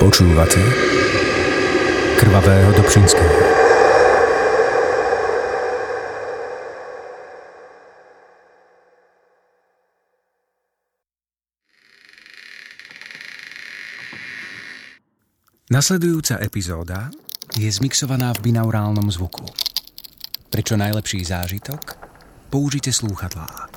Počúvate Krvavého Dobšinského. Nasledujúca epizóda je zmixovaná v binaurálnom zvuku. Prečo najlepší zážitok? Použite slúchadlá.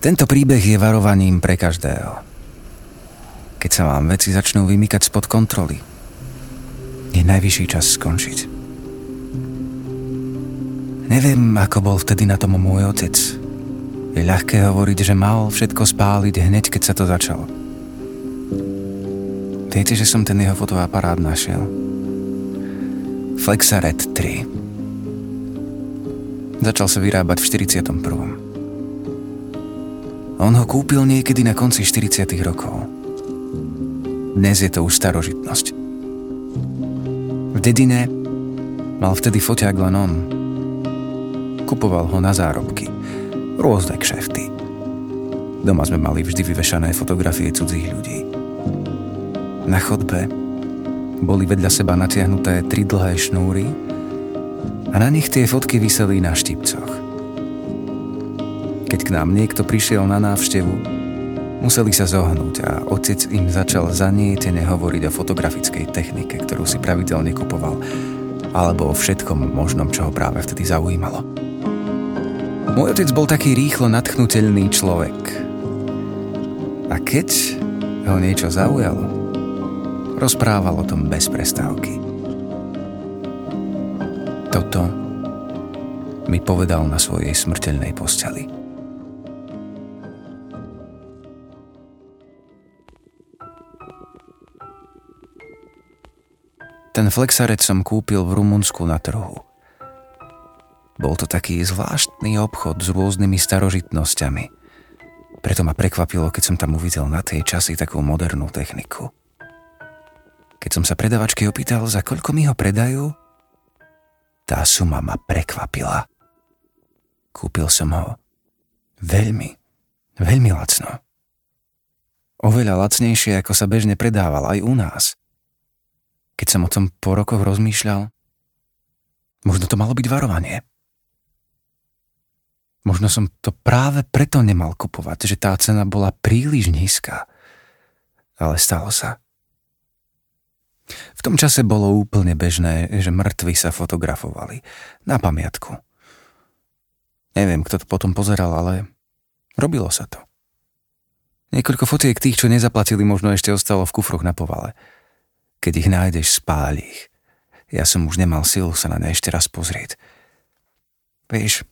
Tento príbeh je varovaním pre každého. Keď sa vám veci začnú vymykať spod kontroly, je najvyšší čas skončiť. Neviem, ako bol vtedy na tom môj otec. Je ľahké hovoriť, že mal všetko spáliť hneď, keď sa to začalo. Viete, že som ten jeho fotoaparát našiel? Flexaret 3. Začal sa vyrábať v 41. On ho kúpil niekedy na konci 40 rokov. Dnes je to už starožitnosť. V dedine mal vtedy foťák len on. Kupoval ho na zárobky. Rôzne kšefty. Doma sme mali vždy vyvešané fotografie cudzích ľudí. Na chodbe boli vedľa seba natiahnuté tri dlhé šnúry a na nich tie fotky vyseli na štipcoch. Keď k nám niekto prišiel na návštevu, museli sa zohnúť a otec im začal zanietene hovoriť o fotografickej technike, ktorú si pravidelne kupoval, alebo o všetkom možnom, čo ho práve vtedy zaujímalo. Môj otec bol taký rýchlo natchnutelný človek. A keď ho niečo zaujalo, rozprával o tom bez prestávky. Toto mi povedal na svojej smrteľnej posteli. Ten flexaret som kúpil v Rumunsku na trhu. Bol to taký zvláštny obchod s rôznymi starožitnosťami. Preto ma prekvapilo, keď som tam uvidel na tej časy takú modernú techniku. Keď som sa predavačky opýtal, za koľko mi ho predajú, tá suma ma prekvapila. Kúpil som ho veľmi, veľmi lacno. Oveľa lacnejšie, ako sa bežne predával aj u nás – keď som o tom po rokoch rozmýšľal, možno to malo byť varovanie. Možno som to práve preto nemal kupovať, že tá cena bola príliš nízka. Ale stalo sa. V tom čase bolo úplne bežné, že mŕtvi sa fotografovali. Na pamiatku. Neviem, kto to potom pozeral, ale robilo sa to. Niekoľko fotiek tých, čo nezaplatili, možno ešte ostalo v kufroch na povale. Keď ich nájdeš, spáli ich. Ja som už nemal silu sa na ne ešte raz pozrieť. Vieš,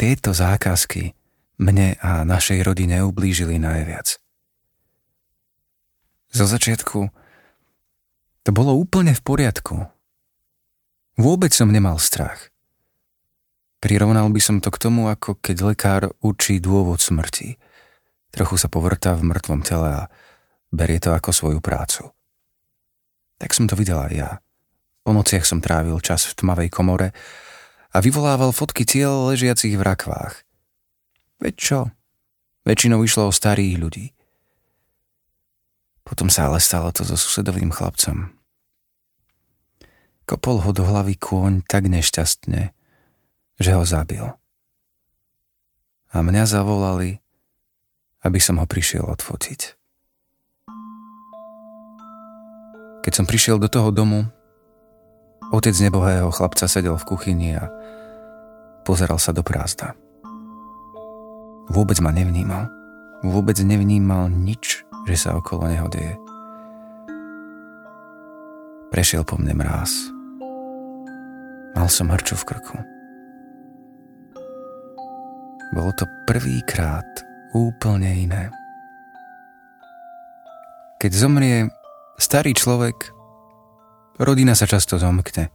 tieto zákazky mne a našej rodine ublížili najviac. Zo začiatku to bolo úplne v poriadku. Vôbec som nemal strach. Prirovnal by som to k tomu, ako keď lekár učí dôvod smrti. Trochu sa povrtá v mŕtvom tele a berie to ako svoju prácu. Tak som to videl aj ja. Po nociach som trávil čas v tmavej komore a vyvolával fotky tiel ležiacich v rakvách. Veď čo? Väčšinou išlo o starých ľudí. Potom sa ale stalo to so susedovým chlapcom. Kopol ho do hlavy kôň tak nešťastne, že ho zabil. A mňa zavolali, aby som ho prišiel odfotiť. Keď som prišiel do toho domu, otec nebohého chlapca sedel v kuchyni a pozeral sa do prázdna. Vôbec ma nevnímal. Vôbec nevnímal nič, že sa okolo neho deje. Prešiel po mne mráz. Mal som hrču v krku. Bolo to prvýkrát úplne iné. Keď zomrie Starý človek, rodina sa často zomkne.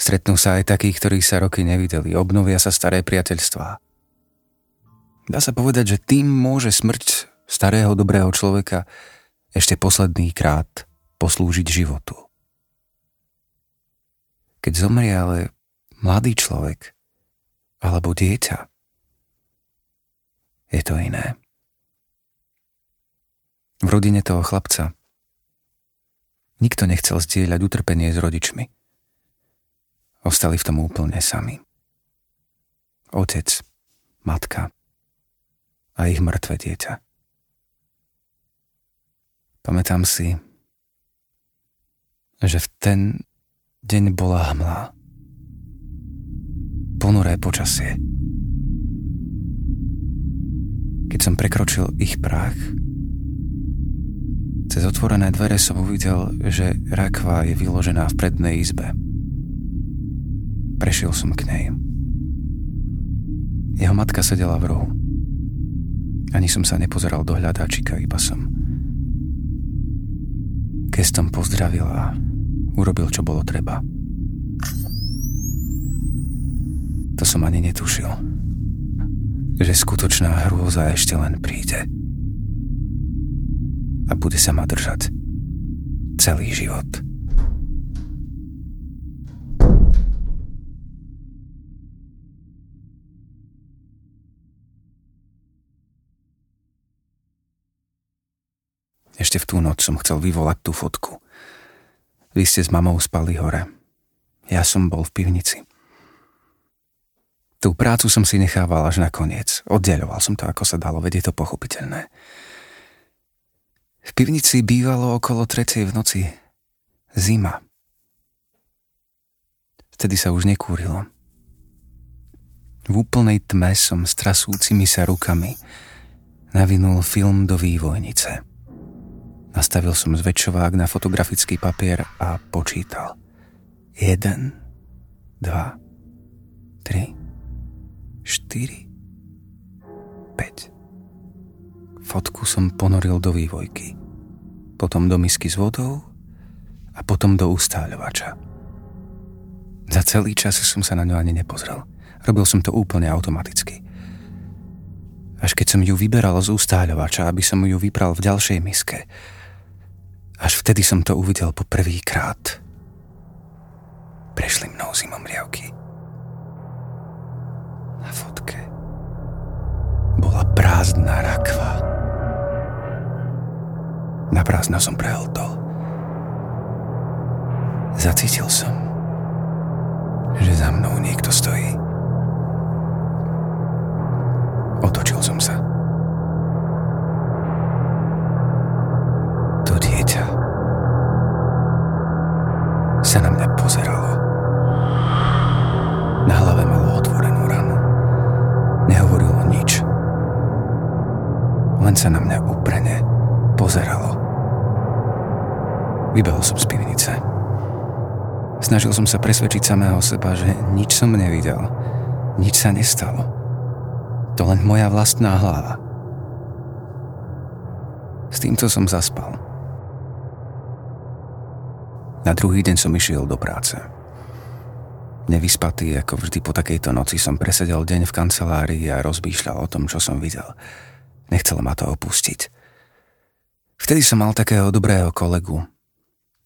Stretnú sa aj takí, ktorí sa roky nevideli, obnovia sa staré priateľstvá. Dá sa povedať, že tým môže smrť starého dobrého človeka ešte posledný krát poslúžiť životu. Keď zomrie ale mladý človek alebo dieťa, je to iné. V rodine toho chlapca nikto nechcel zdieľať utrpenie s rodičmi. Ostali v tom úplne sami. Otec, matka a ich mŕtve dieťa. Pamätám si, že v ten deň bola hmla. Ponuré počasie. Keď som prekročil ich prach, cez otvorené dvere som uvidel, že rakva je vyložená v prednej izbe. Prešiel som k nej. Jeho matka sedela v rohu. Ani som sa nepozeral do hľadáčika, iba som gestom pozdravil a urobil, čo bolo treba. To som ani netušil, že skutočná hrôza ešte len príde a bude sa ma držať celý život. Ešte v tú noc som chcel vyvolať tú fotku. Vy ste s mamou spali hore. Ja som bol v pivnici. Tú prácu som si nechával až na koniec. Oddeľoval som to, ako sa dalo, vedieť to pochopiteľné. V pivnici bývalo okolo tretej v noci zima. Vtedy sa už nekúrilo. V úplnej tme som s trasúcimi sa rukami navinul film do vývojnice. Nastavil som zväčšovák na fotografický papier a počítal. Jeden, dva, tri, štyri, päť. Fotku som ponoril do vývojky, potom do misky s vodou a potom do ustáľovača. Za celý čas som sa na ňu ani nepozrel. Robil som to úplne automaticky. Až keď som ju vyberal z ustáľovača, aby som ju vypral v ďalšej miske, až vtedy som to uvidel po prvý krát. Prešli mnou zimom riavky. Na fotke bola prázdna rakva. Na prázdno som prehltol. Zacítil som, že za mnou niekto stojí. Otočil som sa. To dieťa sa na mňa pozeralo. Na hlave malo otvorenú ranu. Nehovorilo nič. Len sa na mňa uprene pozeralo. Vybehol som z pivnice. Snažil som sa presvedčiť samého seba, že nič som nevidel. Nič sa nestalo. To len moja vlastná hlava. S týmto som zaspal. Na druhý deň som išiel do práce. Nevyspatý, ako vždy po takejto noci som presedel deň v kancelárii a rozmýšľal o tom, čo som videl. Nechcelo ma to opustiť. Vtedy som mal takého dobrého kolegu.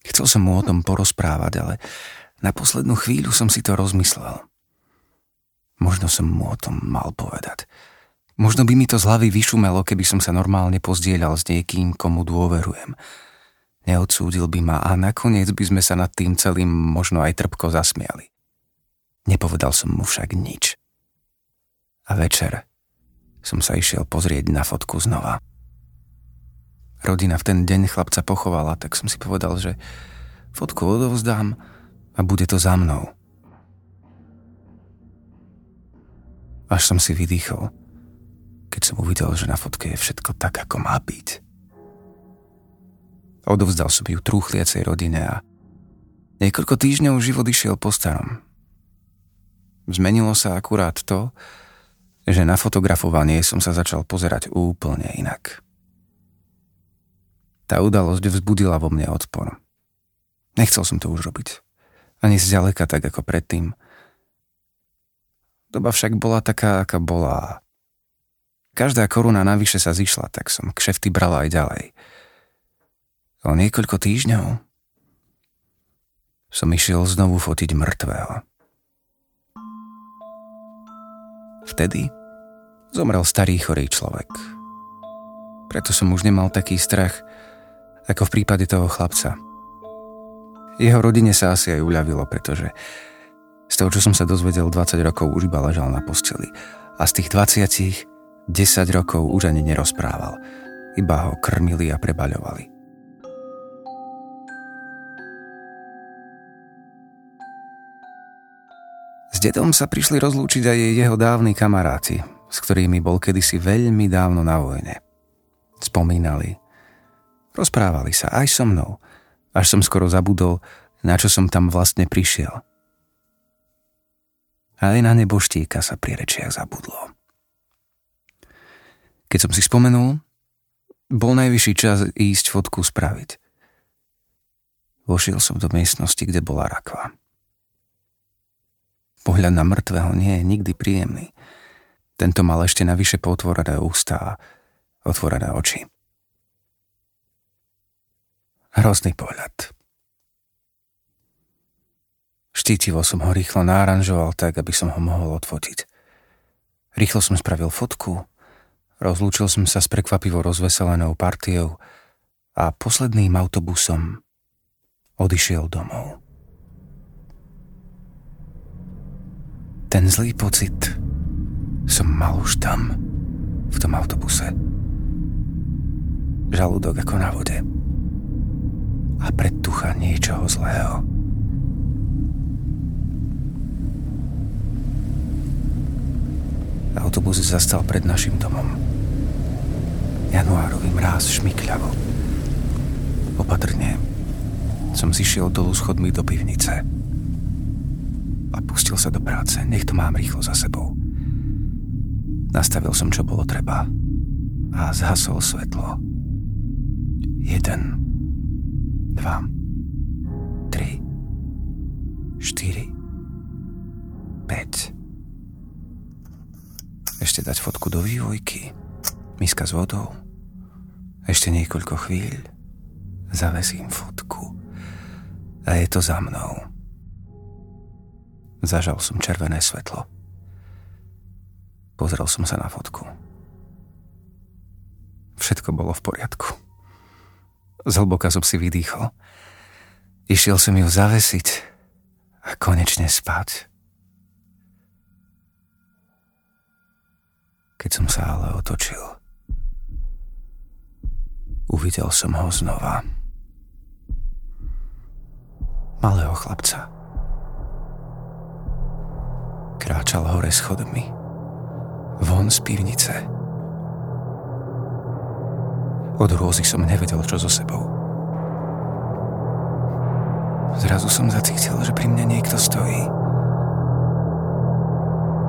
Chcel som mu o tom porozprávať, ale na poslednú chvíľu som si to rozmyslel. Možno som mu o tom mal povedať. Možno by mi to z hlavy vyšumelo, keby som sa normálne pozdieľal s niekým, komu dôverujem. Neodsúdil by ma a nakoniec by sme sa nad tým celým možno aj trpko zasmiali. Nepovedal som mu však nič. A večer som sa išiel pozrieť na fotku znova rodina v ten deň chlapca pochovala, tak som si povedal, že fotku odovzdám a bude to za mnou. Až som si vydýchol, keď som uvidel, že na fotke je všetko tak, ako má byť. Odovzdal som ju trúchliacej rodine a niekoľko týždňov život išiel po starom. Zmenilo sa akurát to, že na fotografovanie som sa začal pozerať úplne inak. Tá udalosť vzbudila vo mne odpor. Nechcel som to už robiť. Ani zďaleka tak ako predtým. Doba však bola taká, aká bola. Každá koruna navyše sa zišla, tak som kšefty brala aj ďalej. O niekoľko týždňov som išiel znovu fotiť mŕtvého. Vtedy zomrel starý chorý človek. Preto som už nemal taký strach, ako v prípade toho chlapca. Jeho rodine sa asi aj uľavilo, pretože z toho, čo som sa dozvedel 20 rokov, už iba ležal na posteli. A z tých 20 10 rokov už ani nerozprával. Iba ho krmili a prebaľovali. S detom sa prišli rozlúčiť aj jeho dávni kamaráti, s ktorými bol kedysi veľmi dávno na vojne. Spomínali. Rozprávali sa aj so mnou, až som skoro zabudol, na čo som tam vlastne prišiel. Aj na neboštíka sa pri rečiach zabudlo. Keď som si spomenul, bol najvyšší čas ísť fotku spraviť. Vošiel som do miestnosti, kde bola rakva. Pohľad na mŕtvého nie je nikdy príjemný. Tento mal ešte navyše potvorené ústa a otvorené oči. Hrozný pohľad. Štítivo som ho rýchlo náranžoval tak, aby som ho mohol odfotiť. Rýchlo som spravil fotku, rozlúčil som sa s prekvapivo rozveselenou partiou a posledným autobusom odišiel domov. Ten zlý pocit som mal už tam, v tom autobuse. Žalúdok ako na vode. A predtucha niečoho zlého. Autobus zastal pred našim domom. Januárový mráz šmykľavo. Opatrne som zišiel dolu schodmi do pivnice a pustil sa do práce. Nech to mám rýchlo za sebou. Nastavil som, čo bolo treba a zhasol svetlo. Jeden, dva, tri, štyri, päť. Ešte dať fotku do vývojky, miska s vodou. Ešte niekoľko chvíľ, zavesím fotku a je to za mnou. Zažal som červené svetlo. Pozrel som sa na fotku. Všetko bolo v poriadku. Zhlboka som si vydýchol. Išiel som ju zavesiť a konečne spať. Keď som sa ale otočil, uvidel som ho znova. Malého chlapca kráčal hore schodmi. Von z pivnice. Od hrôzy som nevedel, čo so sebou. Zrazu som zacítil, že pri mne niekto stojí.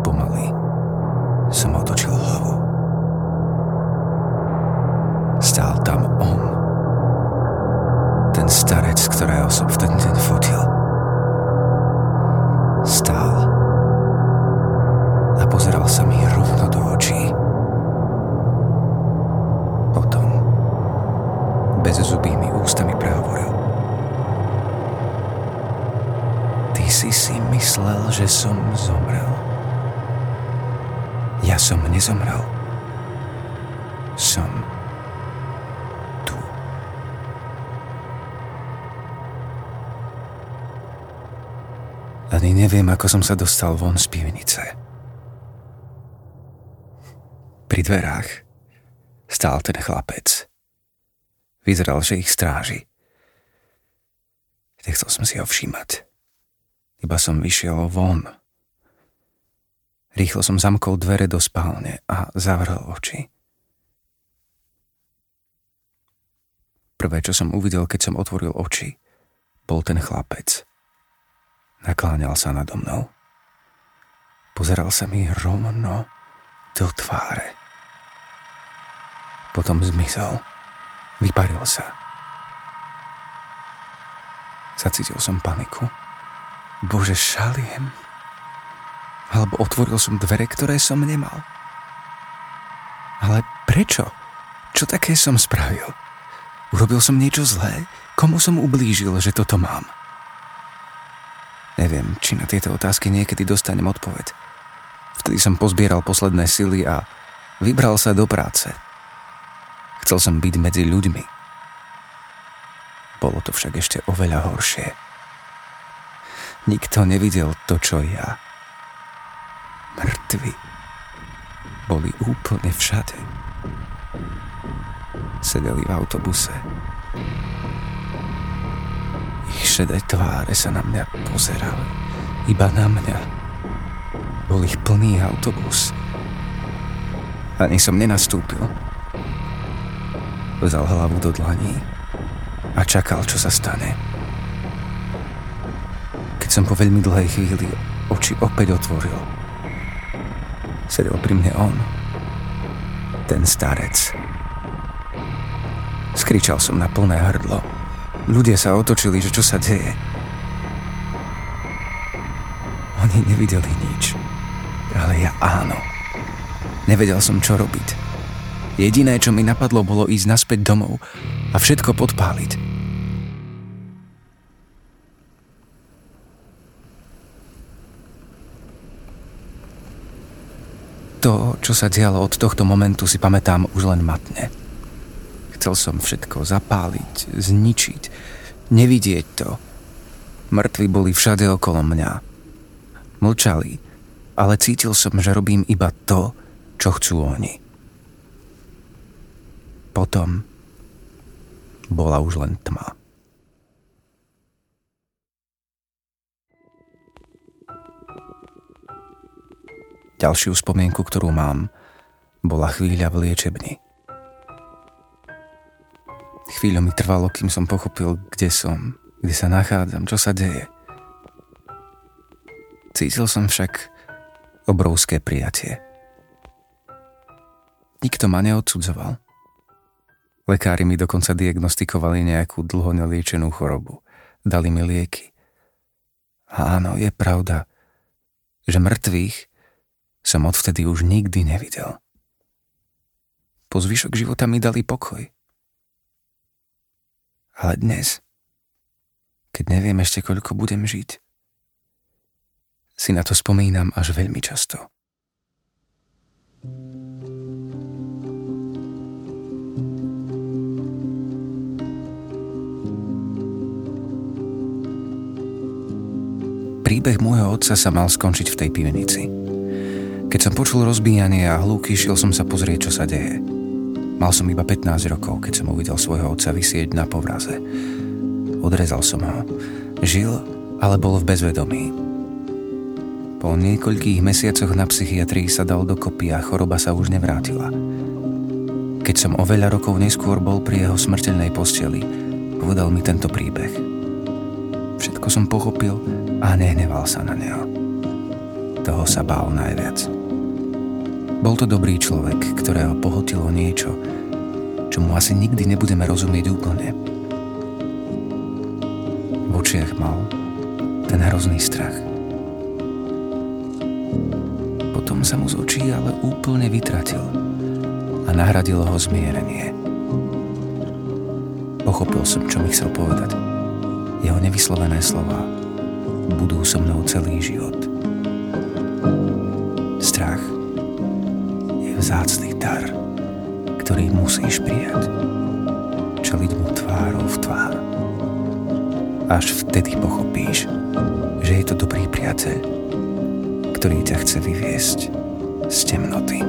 Pomaly som otočil hlavu. Stál tam on. Ten starec, ktorého som v ten deň Nezomrel. Som tu. Ani neviem, ako som sa dostal von z pivnice. Pri dverách stál ten chlapec. Vyzeral, že ich stráži. Nechcel som si ho všímať. Iba som vyšiel von. Rýchlo som zamkol dvere do spálne a zavrel oči. Prvé, čo som uvidel, keď som otvoril oči, bol ten chlapec. Nakláňal sa nado mnou. Pozeral sa mi rovno do tváre. Potom zmizol. Vyparil sa. Zacítil som paniku. Bože, šaliem. Alebo otvoril som dvere, ktoré som nemal. Ale prečo? Čo také som spravil? Urobil som niečo zlé? Komu som ublížil, že toto mám? Neviem, či na tieto otázky niekedy dostanem odpoveď. Vtedy som pozbieral posledné sily a vybral sa do práce – Chcel som byť medzi ľuďmi. Bolo to však ešte oveľa horšie. Nikto nevidel to, čo ja. Mŕtvi boli úplne všade. Sedeli v autobuse. Ich šedé tváre sa na mňa pozerali. Iba na mňa. Bol ich plný autobus. Ani som nenastúpil. Vzal hlavu do dlaní a čakal, čo sa stane. Keď som po veľmi dlhej chvíli oči opäť otvoril, sedel pri mne on, ten starec. Skričal som na plné hrdlo. Ľudia sa otočili, že čo sa deje. Oni nevideli nič, ale ja áno. Nevedel som, čo robiť. Jediné, čo mi napadlo, bolo ísť naspäť domov a všetko podpáliť. To, čo sa dialo od tohto momentu, si pamätám už len matne. Chcel som všetko zapáliť, zničiť, nevidieť to. Mŕtvi boli všade okolo mňa. Mlčali, ale cítil som, že robím iba to, čo chcú oni. Potom bola už len tma. Ďalšiu spomienku, ktorú mám, bola chvíľa v liečebni. Chvíľu mi trvalo, kým som pochopil, kde som, kde sa nachádzam, čo sa deje. Cítil som však obrovské prijatie. Nikto ma neodsudzoval. Lekári mi dokonca diagnostikovali nejakú dlho neliečenú chorobu. Dali mi lieky. A áno, je pravda, že mŕtvych som odvtedy už nikdy nevidel. Po zvyšok života mi dali pokoj. Ale dnes, keď neviem ešte koľko budem žiť, si na to spomínam až veľmi často. Príbeh môjho otca sa mal skončiť v tej pivnici. Keď som počul rozbíjanie a hľúky, šiel som sa pozrieť, čo sa deje. Mal som iba 15 rokov, keď som uvidel svojho otca vysieť na povraze. Odrezal som ho. Žil, ale bol v bezvedomí. Po niekoľkých mesiacoch na psychiatrii sa dal dokopy a choroba sa už nevrátila. Keď som oveľa rokov neskôr bol pri jeho smrteľnej posteli, povedal mi tento príbeh. Všetko som pochopil a nehneval sa na neho. Toho sa bál najviac. Bol to dobrý človek, ktorého pohotilo niečo, čo mu asi nikdy nebudeme rozumieť úplne. V očiach mal ten hrozný strach. Potom sa mu z očí ale úplne vytratil a nahradilo ho zmierenie. Pochopil som, čo mi chcel povedať. Jeho nevyslovené slova budú so mnou celý život. Vzácný dar, ktorý musíš prijať. Čeliť mu tvárou v tvár. Až vtedy pochopíš, že je to dobrý priateľ, ktorý ťa chce vyviesť z temnoty.